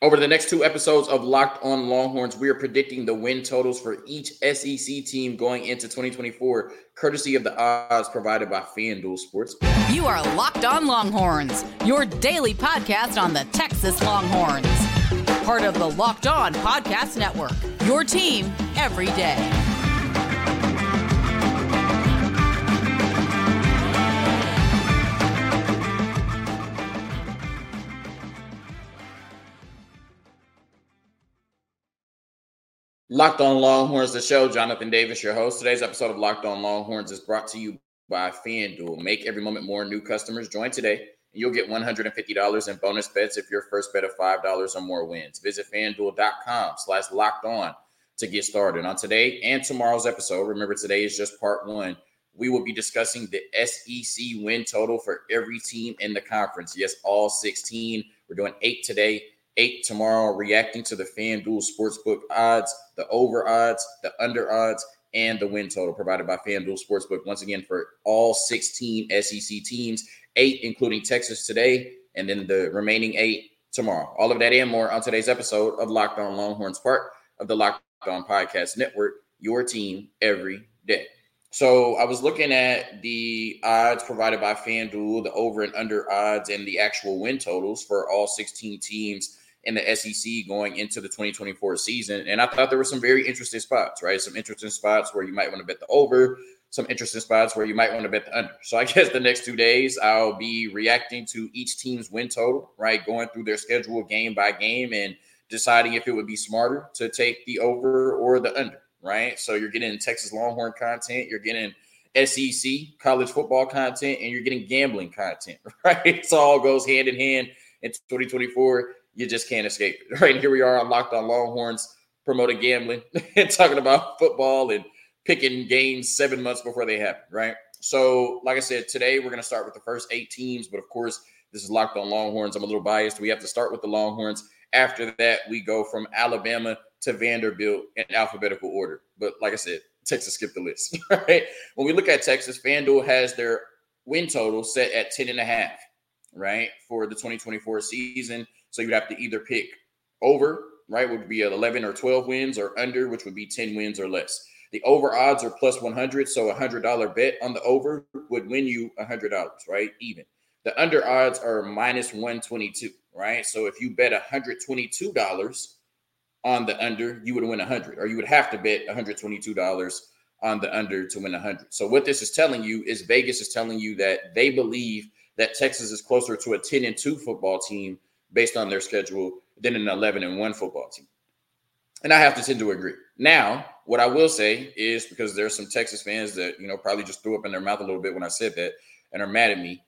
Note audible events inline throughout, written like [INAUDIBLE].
Over the next two episodes of Locked On Longhorns, we are predicting the win totals for each SEC team going into 2024, courtesy of the odds provided by FanDuel Sports. You are Locked On Longhorns, your daily podcast on the Texas Longhorns. Part of the Locked On Podcast Network, your team every day. Locked On Longhorns, the show. Jonathan Davis, your host. Today's episode of Locked On Longhorns is brought to you by FanDuel. Make every moment more. New customers join today, and you'll get $150 in bonus bets if your first bet of $5 or more wins. Visit FanDuel.com slash locked on to get started. On today and tomorrow's episode, remember today is just part one. We will be discussing the SEC win total for every team in the conference. Yes, all 16. We're doing eight today eight tomorrow, reacting to the FanDuel Sportsbook odds, the over odds, the under odds, and the win total provided by FanDuel Sportsbook. Once again, for all 16 SEC teams, eight including Texas today, and then the remaining eight tomorrow. All of that and more on today's episode of Locked On Longhorns, part of the Locked On Podcast Network, your team every day. So I was looking at the odds provided by FanDuel, the over and under odds, and the actual win totals for all 16 teams in the SEC going into the 2024 season. And I thought there were some very interesting spots, right? Some interesting spots where you might want to bet the over, some interesting spots where you might want to bet the under. So I [LAUGHS] guess the next two days I'll be reacting to each team's win total, right? Going through their schedule game by game and deciding if it would be smarter to take the over or the under, right? So you're getting Texas Longhorn content, you're getting SEC college football content, and you're getting gambling content, [LAUGHS] right? It all goes hand in hand in 2024 you just can't escape it. [LAUGHS] Right here we are on Locked On Longhorns, promoting gambling and [LAUGHS] talking about football and picking games seven months before they happen. Right. So, like I said, today we're going to start with the first eight teams, but of course, this is Locked On Longhorns. I'm a little biased. We have to start with the Longhorns. After that, we go from Alabama to Vanderbilt in alphabetical order. But like I said, Texas skipped the list. [LAUGHS] Right. When we look at Texas, FanDuel has their win total set at 10 and a half, right, for the 2024 season. So you'd have to either pick over, right, would be 11 or 12 wins, or under, which would be 10 wins or less. The over odds are plus 100. So a $100 bet on the over would win you $100, right? Even. The under odds are minus 122, right? So if you bet $122 on the under, you would win 100, or you would have to bet $122 on the under to win 100. So what this is telling you is Vegas is telling you that they believe that Texas is closer to a 10 and 2 football team based on their schedule than an 11 and 1 football team. And I have to tend to agree. Now, what I will say is because there's some Texas fans that, you know, probably just threw up in their mouth a little bit when I said that and are mad at me.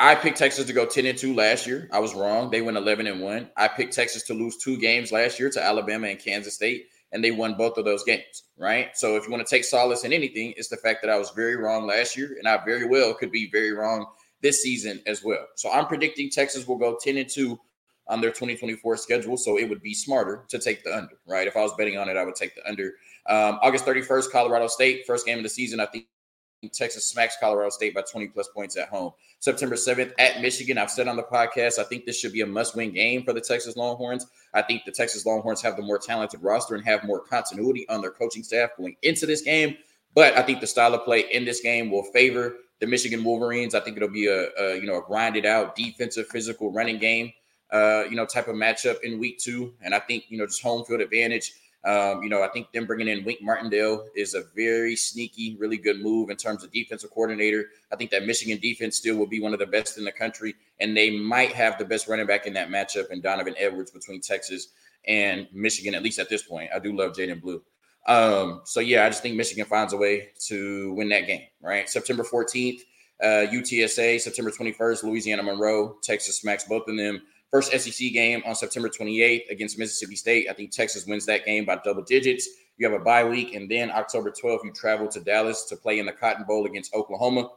I picked Texas to go 10 and 2 last year. I was wrong. They went 11 and 1. I picked Texas to lose two games last year to Alabama and Kansas State, and they won both of those games, right? So if you want to take solace in anything, it's the fact that I was very wrong last year, and I very well could be very wrong this season as well. So I'm predicting Texas will go 10 and 2 on their 2024 schedule. So it would be smarter to take the under, right? If I was betting on it, I would take the under. Um, August 31st, Colorado State, first game of the season. I think Texas smacks Colorado State by 20 plus points at home. September 7th at Michigan. I've said on the podcast, I think this should be a must win game for the Texas Longhorns. I think the Texas Longhorns have the more talented roster and have more continuity on their coaching staff going into this game. But I think the style of play in this game will favor the Michigan Wolverines. I think it'll be a, a you know a grinded out defensive physical running game uh, you know, type of matchup in week two. And I think, you know, just home field advantage. Um, you know, I think them bringing in Wink Martindale is a very sneaky, really good move in terms of defensive coordinator. I think that Michigan defense still will be one of the best in the country, and they might have the best running back in that matchup in Donovan Edwards between Texas and Michigan, at least at this point. I do love Jaydon Blue. Um, so yeah, I just think Michigan finds a way to win that game. Right, September 14th, uh, UTSA. September 21st, Louisiana Monroe. Texas smacks both of them. First SEC game on September 28th against Mississippi State. I think Texas wins that game by double digits. You have a bye week, and then October 12th, you travel to Dallas to play in the Cotton Bowl against Oklahoma.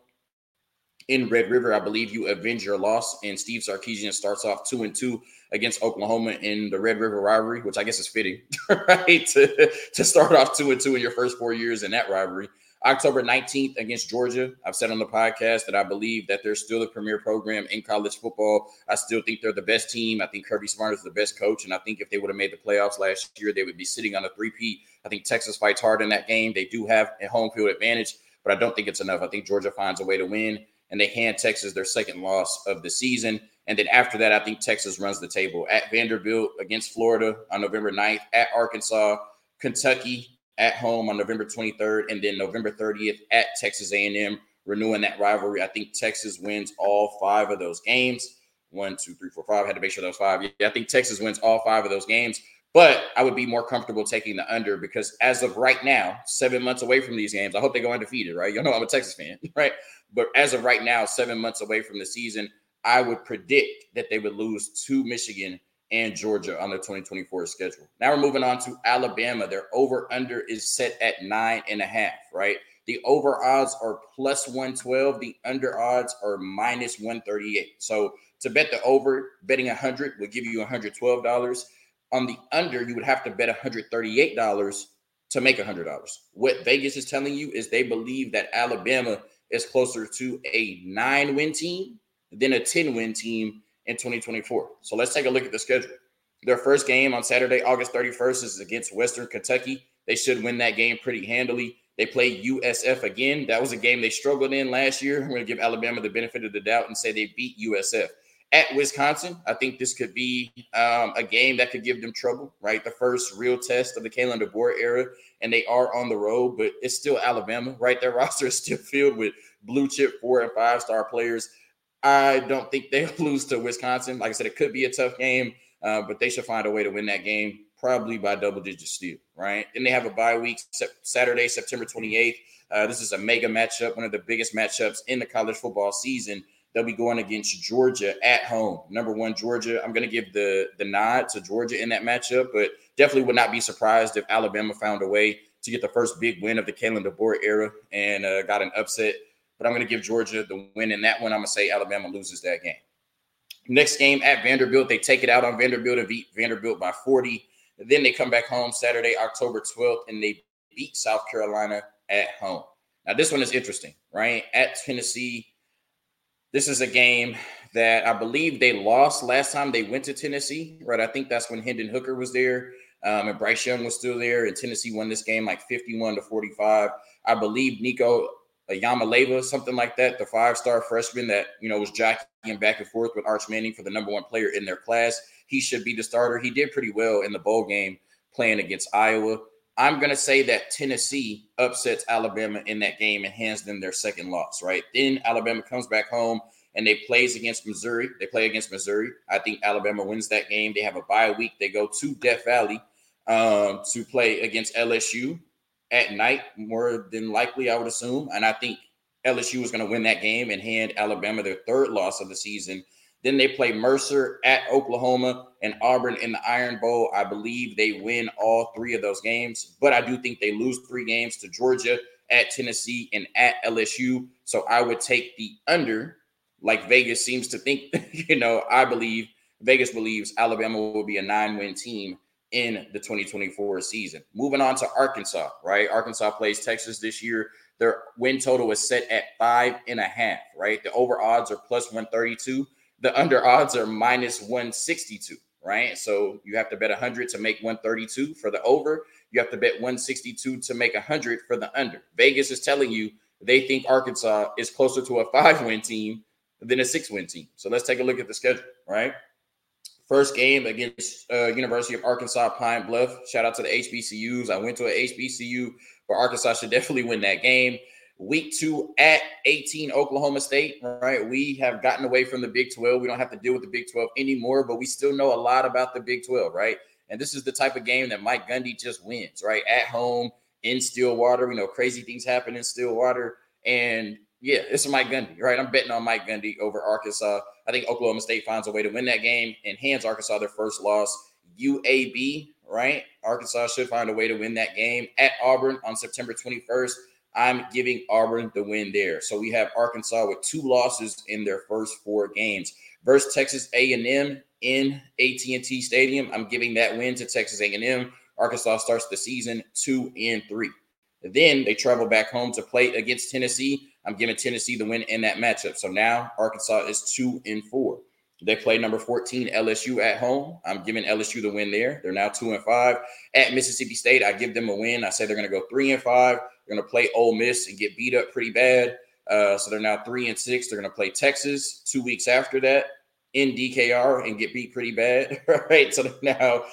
In Red River, I believe you avenge your loss, and Steve Sarkisian starts off two and two against Oklahoma in the Red River rivalry, which I guess is fitting, [LAUGHS] right? to, to start off two and two in your first four years in that rivalry. October 19th against Georgia. I've said on the podcast that I believe that they're still the premier program in college football. I still think they're the best team. I think Kirby Smart is the best coach. And I think if they would have made the playoffs last year, they would be sitting on a three-peat. I think Texas fights hard in that game. They do have a home field advantage, but I don't think it's enough. I think Georgia finds a way to win, and they hand Texas their second loss of the season. And then after that, I think Texas runs the table at Vanderbilt against Florida on November 9th, at Arkansas, Kentucky at home on November 23rd, and then November 30th at Texas A&M, renewing that rivalry. I think Texas wins all five of those games. One, two, three, four, five. I had to make sure those five. Yeah, I think Texas wins all five of those games. But I would be more comfortable taking the under because as of right now, seven months away from these games, I hope they go undefeated, right? You know, I'm a Texas fan, [LAUGHS] right? But as of right now, seven months away from the season, I would predict that they would lose to Michigan and Georgia on the 2024 schedule. Now we're moving on to Alabama. Their over under is set at nine and a half, right? The over odds are plus 112. The under odds are minus 138. So to bet the over, betting 100 would give you $112. On the under, you would have to bet $138 to make $100. What Vegas is telling you is they believe that Alabama is closer to a nine win team than a 10 win team in 2024. So let's take a look at the schedule. Their first game on Saturday, August 31st, is against Western Kentucky. They should win that game pretty handily. They play USF again. That was a game they struggled in last year. I'm going to give Alabama the benefit of the doubt and say they beat USF. At Wisconsin, I think this could be um, a game that could give them trouble, right? The first real test of the Kalen DeBoer era, and they are on the road, but it's still Alabama, right? Their [LAUGHS] roster is still filled with blue chip four and five star players. I don't think they'll [LAUGHS] lose to Wisconsin. Like I said, it could be a tough game, uh, but they should find a way to win that game, probably by double digits still, right? Then they have a bye week Saturday, September 28th. Uh, this is a mega matchup, one of the biggest matchups in the college football season. They'll be going against Georgia at home. Number one, Georgia. I'm going to give the the nod to Georgia in that matchup, but definitely would not be surprised if Alabama found a way to get the first big win of the Kalen DeBoer era and uh, got an upset but I'm going to give Georgia the win in that one. I'm going to say Alabama loses that game. Next game at Vanderbilt, they take it out on Vanderbilt and beat Vanderbilt by 40. then they come back home Saturday, October 12th, and they beat South Carolina at home. Now, this one is interesting, right? At Tennessee, this is a game that I believe they lost last time they went to Tennessee, right? I think that's when Hendon Hooker was there um, and Bryce Young was still there, and Tennessee won this game like 51 to 45. I believe Nico Iamaleava, something like that, the five star freshman that, you know, was jockeying back and forth with Arch Manning for the number one player in their class. He should be the starter. He did pretty well in the bowl game playing against Iowa. I'm going to say that Tennessee upsets Alabama in that game and hands them their second loss, right? Then Alabama comes back home and they plays against Missouri. They play against Missouri. I think Alabama wins that game. They have a bye week. They go to Death Valley um, to play against LSU at night, more than likely, I would assume. And I think LSU is going to win that game and hand Alabama their third loss of the season. Then they play Mercer at Oklahoma and Auburn in the Iron Bowl. I believe they win all three of those games, but I do think they lose three games to Georgia, at Tennessee, and at LSU. So I would take the under, like Vegas seems to think. [LAUGHS] you know, I believe Vegas believes Alabama will be a nine win team in the 2024 season. Moving on to Arkansas, right? Arkansas plays Texas this year. Their win total is set at five and a half, right? The over odds are plus 132. The under odds are minus 162, right? So you have to bet 100 to make 132 for the over. You have to bet 162 to make 100 for the under. Vegas is telling you they think Arkansas is closer to a five win team than a six win team. So let's take a look at the schedule, right? First game against uh, University of Arkansas Pine Bluff. Shout out to the HBCUs. I went to an HBCU, but Arkansas should definitely win that game. Week two at 18 Oklahoma State. Right, we have gotten away from the Big 12. We don't have to deal with the Big 12 anymore, but we still know a lot about the Big 12. Right, and this is the type of game that Mike Gundy just wins. Right, at home in Stillwater. We know crazy things happen in Stillwater, and yeah, it's Mike Gundy, right? I'm betting on Mike Gundy over Arkansas. I think Oklahoma State finds a way to win that game and hands Arkansas their first loss. UAB, right? Arkansas should find a way to win that game at Auburn on September 21st. I'm giving Auburn the win there. So we have Arkansas with two losses in their first four games versus Texas A&M in AT&T Stadium. I'm giving that win to Texas A&M. Arkansas starts the season two and three. Then they travel back home to play against Tennessee. I'm giving Tennessee the win in that matchup. So now Arkansas is two and four. They play number 14 LSU at home. I'm giving LSU the win there. They're now two and five. At Mississippi State, I give them a win. I say they're going to go three and five. They're going to play Ole Miss and get beat up pretty bad. Uh, so they're now three and six. They're going to play Texas two weeks after that in DKR and get beat pretty bad. [LAUGHS] Right. So they're now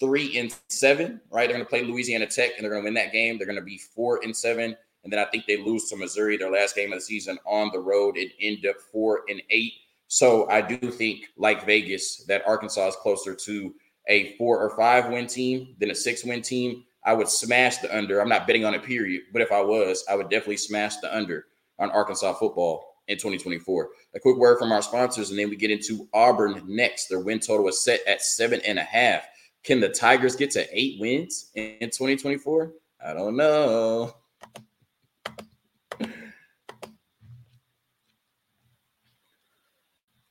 three and seven. Right. They're going to play Louisiana Tech and they're going to win that game. They're going to be four and seven. And then I think they lose to Missouri, their last game of the season on the road, and end up four and eight. So I do think, like Vegas, that Arkansas is closer to a four or five win team than a six win team. I would smash the under. I'm not betting on it, period. But if I was, I would definitely smash the under on Arkansas football in 2024. A quick word from our sponsors, and then we get into Auburn next. Their win total is set at seven and a half. Can the Tigers get to eight wins in 2024? I don't know.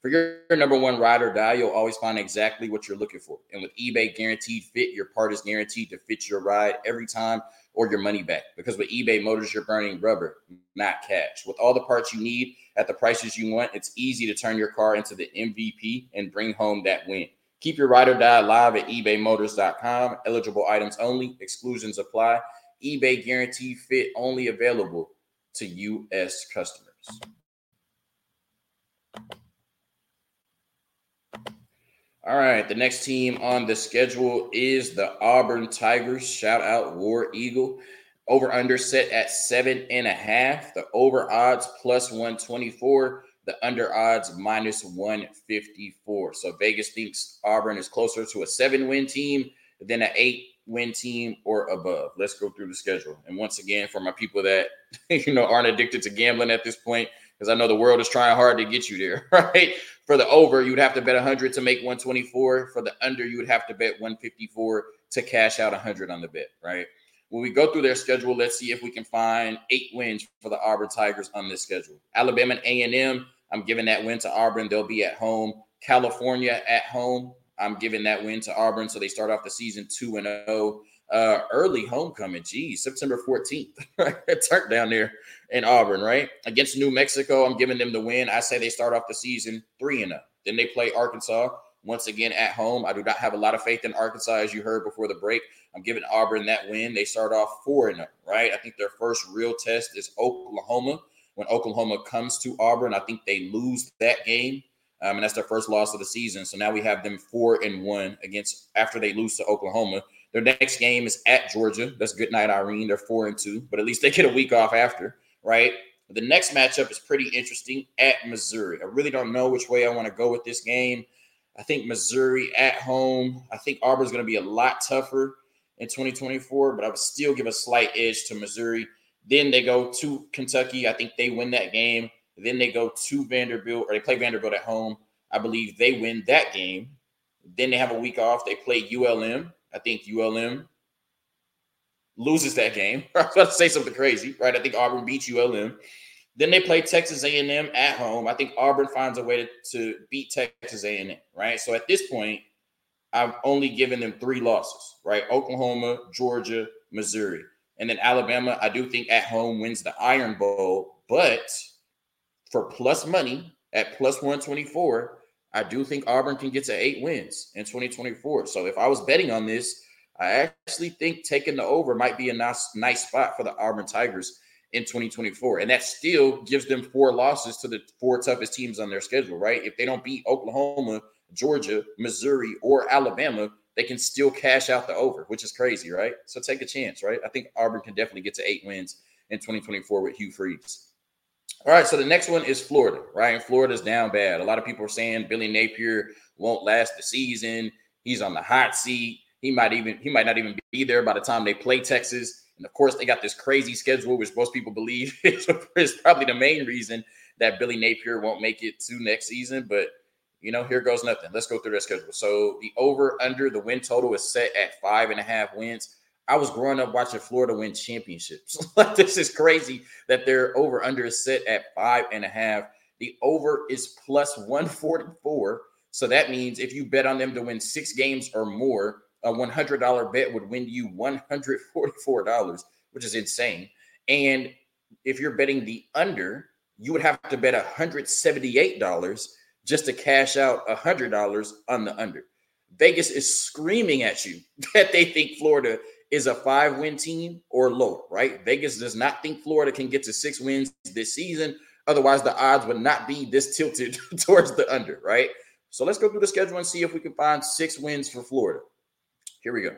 for your number one ride or die, you'll always find exactly what you're looking for. And with eBay Guaranteed Fit, your part is guaranteed to fit your ride every time or your money back. Because with eBay Motors, you're burning rubber, not cash. With all the parts you need at the prices you want, it's easy to turn your car into the MVP and bring home that win. Keep your ride or die live at ebaymotors.com. Eligible items only, exclusions apply. eBay Guaranteed Fit only available to U.S. customers. All right, the next team on the schedule is the Auburn Tigers. Shout out War Eagle. Over under set at seven and a half. The over odds plus 124. The under odds minus 154. So Vegas thinks Auburn is closer to a seven win team than an eight win team or above. Let's go through the schedule. And once again, for my people that [LAUGHS] you know aren't addicted to gambling at this point, because I know the world is trying hard to get you there, [LAUGHS] right? For the over, you would have to bet 100 to make 124. For the under, you would have to bet 154 to cash out 100 on the bet, right? When we go through their schedule, let's see if we can find eight wins for the Auburn Tigers on this schedule. Alabama and A&M, I'm giving that win to Auburn. They'll be at home. California at home, I'm giving that win to Auburn. So they start off the season 2 and 0 uh, early homecoming. Geez, September 14th, [LAUGHS] right? Turned down there in Auburn, right? Against New Mexico, I'm giving them the win. I say they start off the season 3 and 0. Then they play Arkansas once again at home. I do not have a lot of faith in Arkansas, as you heard before the break. I'm giving Auburn that win. They start off 4 and 0, right? I think their first real test is Oklahoma. When Oklahoma comes to Auburn, I think they lose that game. Um, and that's their first loss of the season. So now we have them four and one against after they lose to Oklahoma. Their next game is at Georgia. That's good night, Irene. They're four and two, but at least they get a week off after, right? The next matchup is pretty interesting at Missouri. I really don't know which way I want to go with this game. I think Missouri at home. I think Auburn's going to be a lot tougher in 2024, but I would still give a slight edge to Missouri. Then they go to Kentucky. I think they win that game. Then they go to Vanderbilt, or they play Vanderbilt at home. I believe they win that game. Then they have a week off. They play ULM. I think ULM loses that game. [LAUGHS] I was about to say something crazy, right? I think Auburn beats ULM. Then they play Texas A&M at home. I think Auburn finds a way to, to beat Texas A&M, right? So at this point, I've only given them three losses, right? Oklahoma, Georgia, Missouri. And then Alabama, I do think at home wins the Iron Bowl, but for plus money at plus 124, I do think Auburn can get to eight wins in 2024. So if I was betting on this, I actually think taking the over might be a nice, nice spot for the Auburn Tigers in 2024. And that still gives them four losses to the four toughest teams on their schedule, right? If they don't beat Oklahoma, Georgia, Missouri, or Alabama, they can still cash out the over, which is crazy, right? So take a chance, right? I think Auburn can definitely get to eight wins in 2024 with Hugh Freeze. All right, so the next one is Florida, right? And Florida's down bad. A lot of people are saying Billy Napier won't last the season. He's on the hot seat. He might even he might not even be there by the time they play Texas. And of course, they got this crazy schedule, which most people believe [LAUGHS] is, probably the main reason that Billy Napier won't make it to next season. But You know, here goes nothing. Let's go through their schedule. So the over under the win total is set at five and a half wins. I was growing up watching Florida win championships. [LAUGHS] like this is crazy that their over under is set at five and a half. The over is plus 144. So that means if you bet on them to win six games or more, a $100 bet would win you $144, which is insane. And if you're betting the under, you would have to bet $178 just to cash out $100 on the under. Vegas is screaming at you [LAUGHS] that they think Florida is a five win team or lower, right? Vegas does not think Florida can get to six wins this season. Otherwise, the odds would not be this tilted [LAUGHS] towards the under, right? So let's go through the schedule and see if we can find six wins for Florida. Here we go.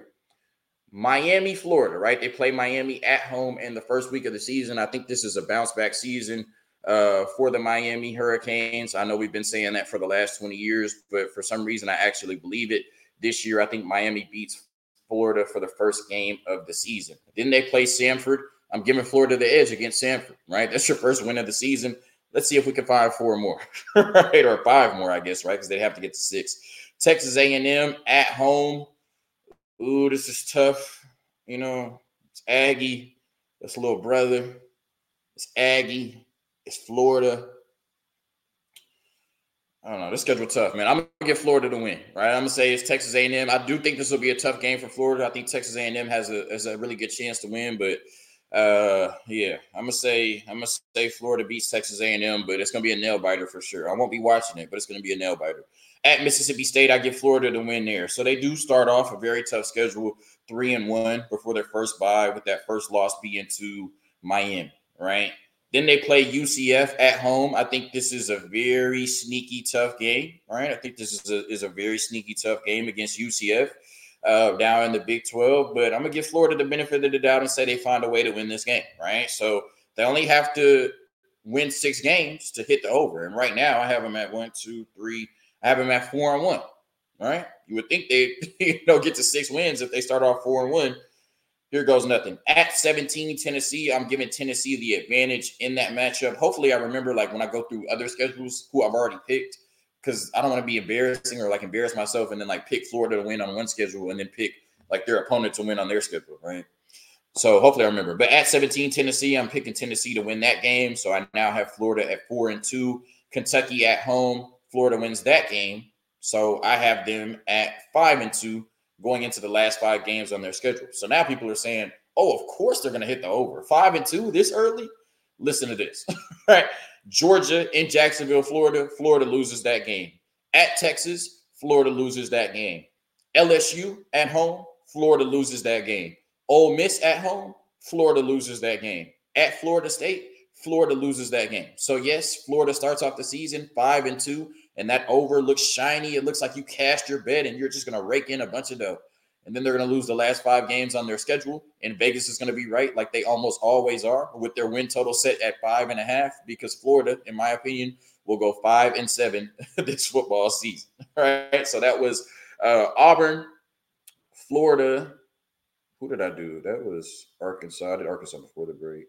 Miami, Florida, right? They play Miami at home in the first week of the season. I think this is a bounce back season uh, for the Miami Hurricanes. I know we've been saying that for the last 20 years, but for some reason, I actually believe it. This year, I think Miami beats Florida for the first game of the season. Then they play Samford. I'm giving Florida the edge against Samford, right? That's your first win of the season. Let's see if we can find four more, [LAUGHS] right? Or five more, I guess, right? Because they have to get to six. Texas A&M at home. Ooh, this is tough. You know, it's Aggie. That's little brother. It's Aggie. It's Florida. I don't know. This schedule tough, man. I'm gonna get Florida to win, right? I'm gonna say it's Texas A&M. I do think this will be a tough game for Florida. I think Texas A&M has a has a really good chance to win, but uh, yeah, I'm gonna say I'm gonna say Florida beats Texas A&M, but it's gonna be a nail biter for sure. I won't be watching it, but it's gonna be a nail biter. At Mississippi State, I give Florida to win there. So they do start off a very tough schedule, three and one before their first bye, with that first loss being to Miami, right? Then they play UCF at home. I think this is a very sneaky, tough game, right? I think this is a, is a very sneaky, tough game against UCF uh, down in the Big 12. But I'm going to give Florida the benefit of the doubt and say they find a way to win this game, right? So they only have to win six games to hit the over. And right now, I have them at one, two, three. I have them at four and one, right? You would think they, [LAUGHS] you know, get to six wins if they start off four and one. Here goes nothing. At 17, Tennessee, I'm giving Tennessee the advantage in that matchup. Hopefully, I remember like when I go through other schedules who I've already picked, because I don't want to be embarrassing or like embarrass myself and then like pick Florida to win on one schedule and then pick like their opponent to win on their schedule, right? So hopefully I remember. But at 17, Tennessee, I'm picking Tennessee to win that game. So I now have Florida at four and two. Kentucky at home. Florida wins that game. So I have them at five and two going into the last five games on their schedule. So now people are saying, oh, of course they're going to hit the over. Five and two this early? Listen to this. [LAUGHS] right. Georgia in Jacksonville, Florida. Florida loses that game. At Texas, Florida loses that game. LSU at home, Florida loses that game. Ole Miss at home, Florida loses that game. At Florida State, Florida loses that game. So yes, Florida starts off the season five and two, and that over looks shiny. It looks like you cashed your bet and you're just going to rake in a bunch of dough. And then they're going to lose the last five games on their schedule. And Vegas is going to be right, like they almost always are, with their win total set at five and a half, because Florida, in my opinion, will go five and seven [LAUGHS] this football season. [LAUGHS] All right. So that was uh, Auburn, Florida. Who did I do? That was Arkansas. I did Arkansas before the break.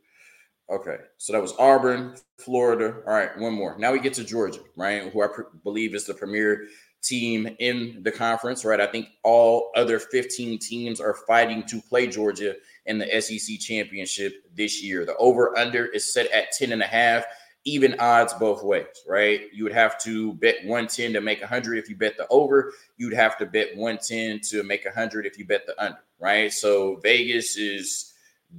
Okay, so that was Auburn, Florida. All right, one more. Now we get to Georgia, right? Who I pr- believe is the premier team in the conference, right? I think all other 15 teams are fighting to play Georgia in the SEC championship this year. The over under is set at 10 and a half, even odds both ways, right? You would have to bet 110 to make 100 if you bet the over. You'd have to bet 110 to make 100 if you bet the under, right? So Vegas is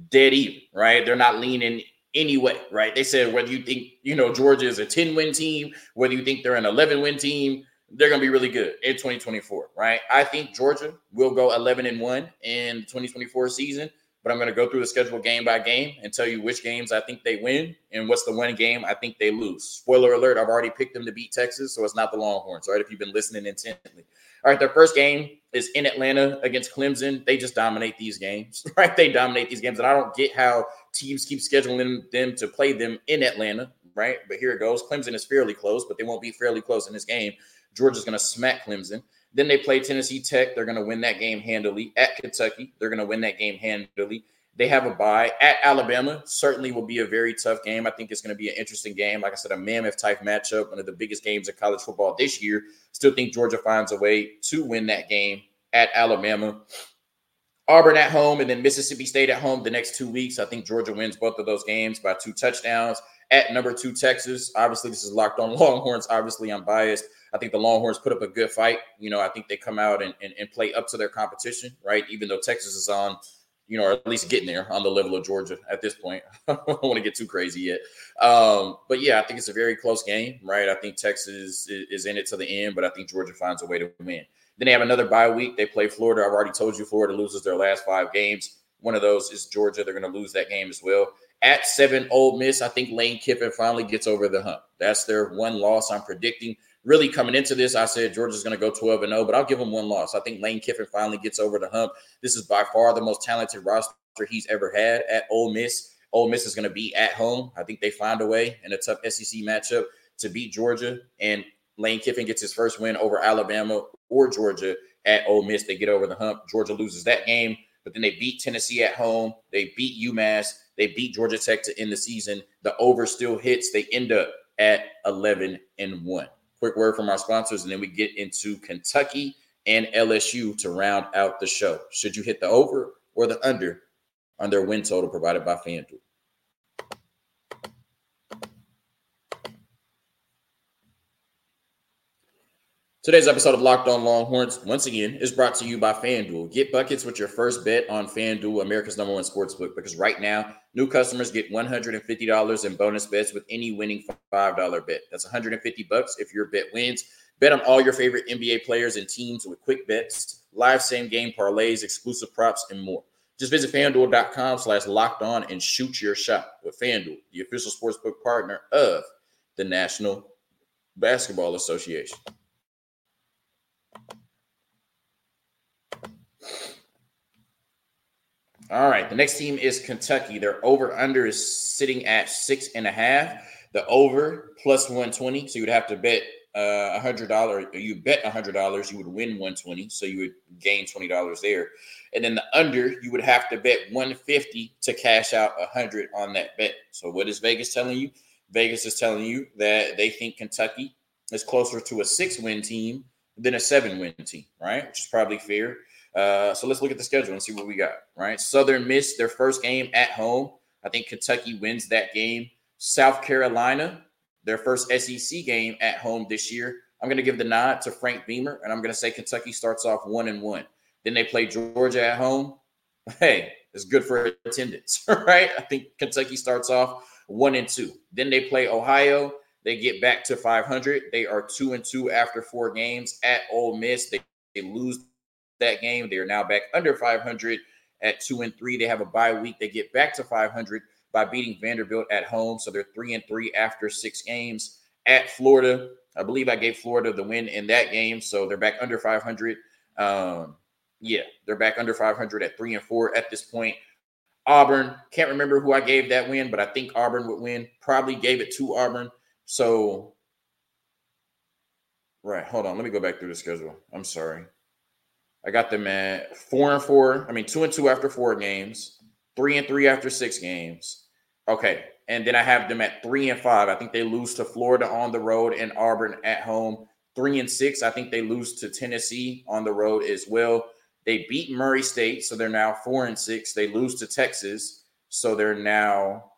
dead even, right? They're not leaning anyway, right? They said whether you think, you know, Georgia is a 10 win team, whether you think they're an 11 win team, they're going to be really good in 2024, right? I think Georgia will go 11 and 1 in the 2024 season, but I'm going to go through the schedule game by game and tell you which games I think they win and what's the one game I think they lose. Spoiler alert, I've already picked them to beat Texas, so it's not the Longhorns, right? If you've been listening intently. All right, their first game is in Atlanta against Clemson. They just dominate these games, [LAUGHS] right? They dominate these games. And I don't get how teams keep scheduling them to play them in Atlanta, right? But here it goes. Clemson is fairly close, but they won't be fairly close in this game. Georgia's going to smack Clemson. Then they play Tennessee Tech. They're going to win that game handily. At Kentucky, they're going to win that game handily. They have a bye at Alabama. Certainly will be a very tough game. I think it's going to be an interesting game. Like I said, a mammoth type matchup, one of the biggest games of college football this year. Still think Georgia finds a way to win that game at Alabama. Auburn at home and then Mississippi State at home the next two weeks. I think Georgia wins both of those games by two touchdowns at number two Texas. Obviously, this is locked on [LAUGHS] Longhorns. Obviously, I'm biased. I think the Longhorns put up a good fight. You know, I think they come out and, and, and play up to their competition, right? Even though Texas is on, you know, or at least getting there on the level of Georgia at this point. [LAUGHS] I don't want to get too crazy yet. Um, but yeah, I think it's a very close game, right? I think Texas is, is in it to the end, but I think Georgia finds a way to win. Then they have another bye week. They play Florida. I've already told you Florida loses their last five games. One of those is Georgia. They're going to lose that game as well. At seven, Ole Miss. I think Lane Kiffin finally gets over the hump. That's their one loss. I'm predicting. Really coming into this, I said Georgia's going to go 12 and 0, but I'll give them one loss. I think Lane Kiffin finally gets over the hump. This is by far the most talented roster he's ever had at Ole Miss. Ole Miss is going to be at home. I think they find a way in a tough SEC matchup to beat Georgia. And Lane Kiffin gets his first win over Alabama or Georgia at Ole Miss. They get over the hump. Georgia loses that game, but then they beat Tennessee at home. They beat UMass. They beat Georgia Tech to end the season. The over still hits. They end up at 11 and 1. Quick word from our sponsors, and then we get into Kentucky and LSU to round out the show. Should you hit the over or the under on their win total provided by FanDuel? Today's episode of Locked On Longhorns, once again, is brought to you by FanDuel. Get buckets with your first bet on FanDuel, America's number one sports book, because right now, new customers get $150 in bonus bets with any winning $5 bet. That's 150 bucks if your bet wins. Bet on all your favorite NBA players and teams with quick bets, live same game parlays, exclusive props, and more. Just visit fanduel.com slash locked on and shoot your shot with FanDuel, the official sportsbook partner of the National Basketball Association. All right. The next team is Kentucky. Their over under is sitting at six and a half. The over plus 120. So you would have to bet uh, a hundred dollars. You bet a hundred dollars, you would win 120. So you would gain twenty dollars there. And then the under, you would have to bet 150 to cash out a hundred on that bet. So what is Vegas telling you? Vegas is telling you that they think Kentucky is closer to a six win team than a seven win team, right? Which is probably fair. Uh, so let's look at the schedule and see what we got. Right, Southern Miss their first game at home. I think Kentucky wins that game. South Carolina, their first SEC game at home this year. I'm going to give the nod to Frank Beamer, and I'm going to say Kentucky starts off one and one. Then they play Georgia at home. Hey, it's good for attendance, [LAUGHS] right? I think Kentucky starts off one and two. Then they play Ohio. They get back to 500. They are two and two after four games at Ole Miss. They, they lose that game. They are now back under 500 at two and three. They have a bye week. They get back to 500 by beating Vanderbilt at home. So they're three and three after six games at Florida. I believe I gave Florida the win in that game. So they're back under 500. Um, yeah, they're back under 500 at three and four at this point. Auburn, can't remember who I gave that win, but I think Auburn would win. Probably gave it to Auburn. So, right, hold on. Let me go back through the schedule. I'm sorry. I got them at four and four. I mean, two and two after four games, three and three after six games. Okay. And then I have them at three and five. I think they lose to Florida on the road and Auburn at home. Three and six. I think they lose to Tennessee on the road as well. They beat Murray State, so they're now four and six. They lose to Texas, so they're now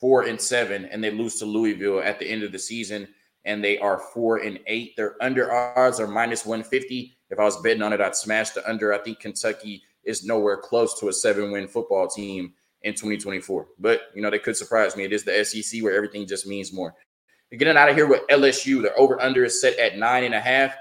four and seven, and they lose to Louisville at the end of the season, and they are four and eight. Their under odds are minus 150. If I was betting on it, I'd smash the under. I think Kentucky is nowhere close to a seven win football team in 2024. But, you know, they could surprise me. It is the SEC where everything just means more. getting out of here with LSU. The over under is set at nine and a half.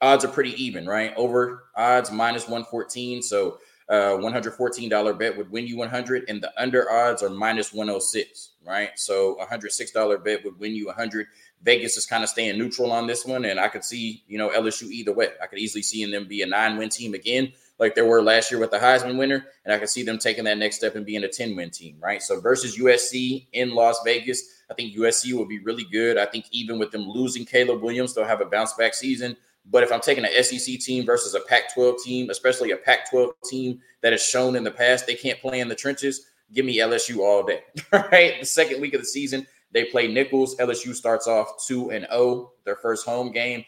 Odds are pretty even, right? Over odds minus 114. So, uh, $114 bet would win you 100 and the under odds are minus 106 right so $106 bet would win you 100 Vegas is kind of staying neutral on this one, and I could see you know LSU either way. I could easily see them be a nine-win team again, like they were last year with the Heisman winner, and I could see them taking that next step and being a ten-win team, right? So versus USC in Las Vegas, I think USC will be really good. I think even with them losing Caleb Williams, they'll have a bounce-back season. But if I'm taking an SEC team versus a Pac 12 team, especially a Pac 12 team that has shown in the past they can't play in the trenches, give me LSU all day. [LAUGHS] right. The second week of the season, they play Nicholls. LSU starts off 2 and 0, their first home game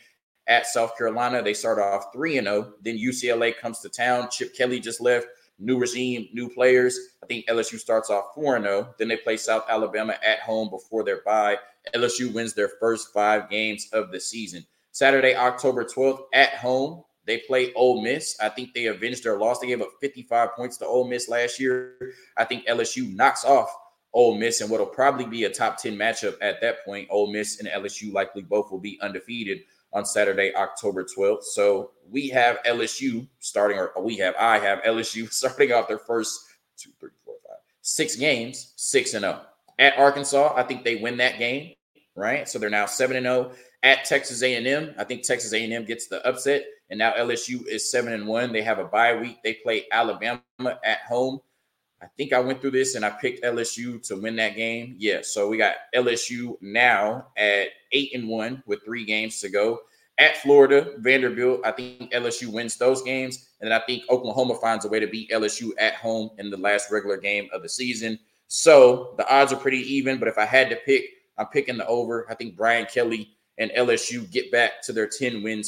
at South Carolina. They start off 3 and 0. Then UCLA comes to town. Chip Kelly just left. New regime, new players. I think LSU starts off 4 and 0. Then they play South Alabama at home before their bye. LSU wins their first five games of the season. Saturday, October 12th, at home, they play Ole Miss. I think they avenged their loss. They gave up 55 points to Ole Miss last year. I think LSU knocks off Ole Miss and what'll probably be a top 10 matchup at that point. Ole Miss and LSU likely both will be undefeated on Saturday, October 12th. So we have LSU starting, or we have, I have LSU [LAUGHS] starting off their first two, three, four, five, six games, six and. Oh. At Arkansas, I think they win that game, right? So they're now seven and. Oh. At Texas A&M, I think Texas A&M gets the upset, and now LSU is seven and one. They have a bye week. They play Alabama at home. I think I went through this and I picked LSU to win that game. Yeah, so we got LSU now at eight and one with three games to go. At Florida, Vanderbilt, I think LSU wins those games. And then I think Oklahoma finds a way to beat LSU at home in the last regular game of the season. So the odds are pretty even. But if I had to pick, I'm picking the over. I think Brian Kelly and LSU get back to their 10 win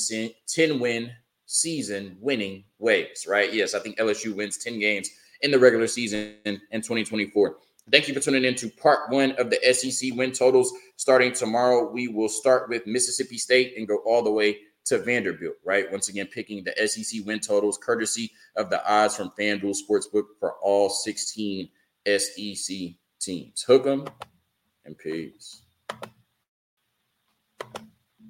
10 win season winning ways, right? Yes, I think LSU wins 10 games in the regular season in 2024. Thank you for tuning in to part one of the SEC win totals. Starting tomorrow, we will start with Mississippi State and go all the way to Vanderbilt, right? Once again, picking the SEC win totals courtesy of the odds from FanDuel Sportsbook for all 16 SEC teams. Hook 'em and peace.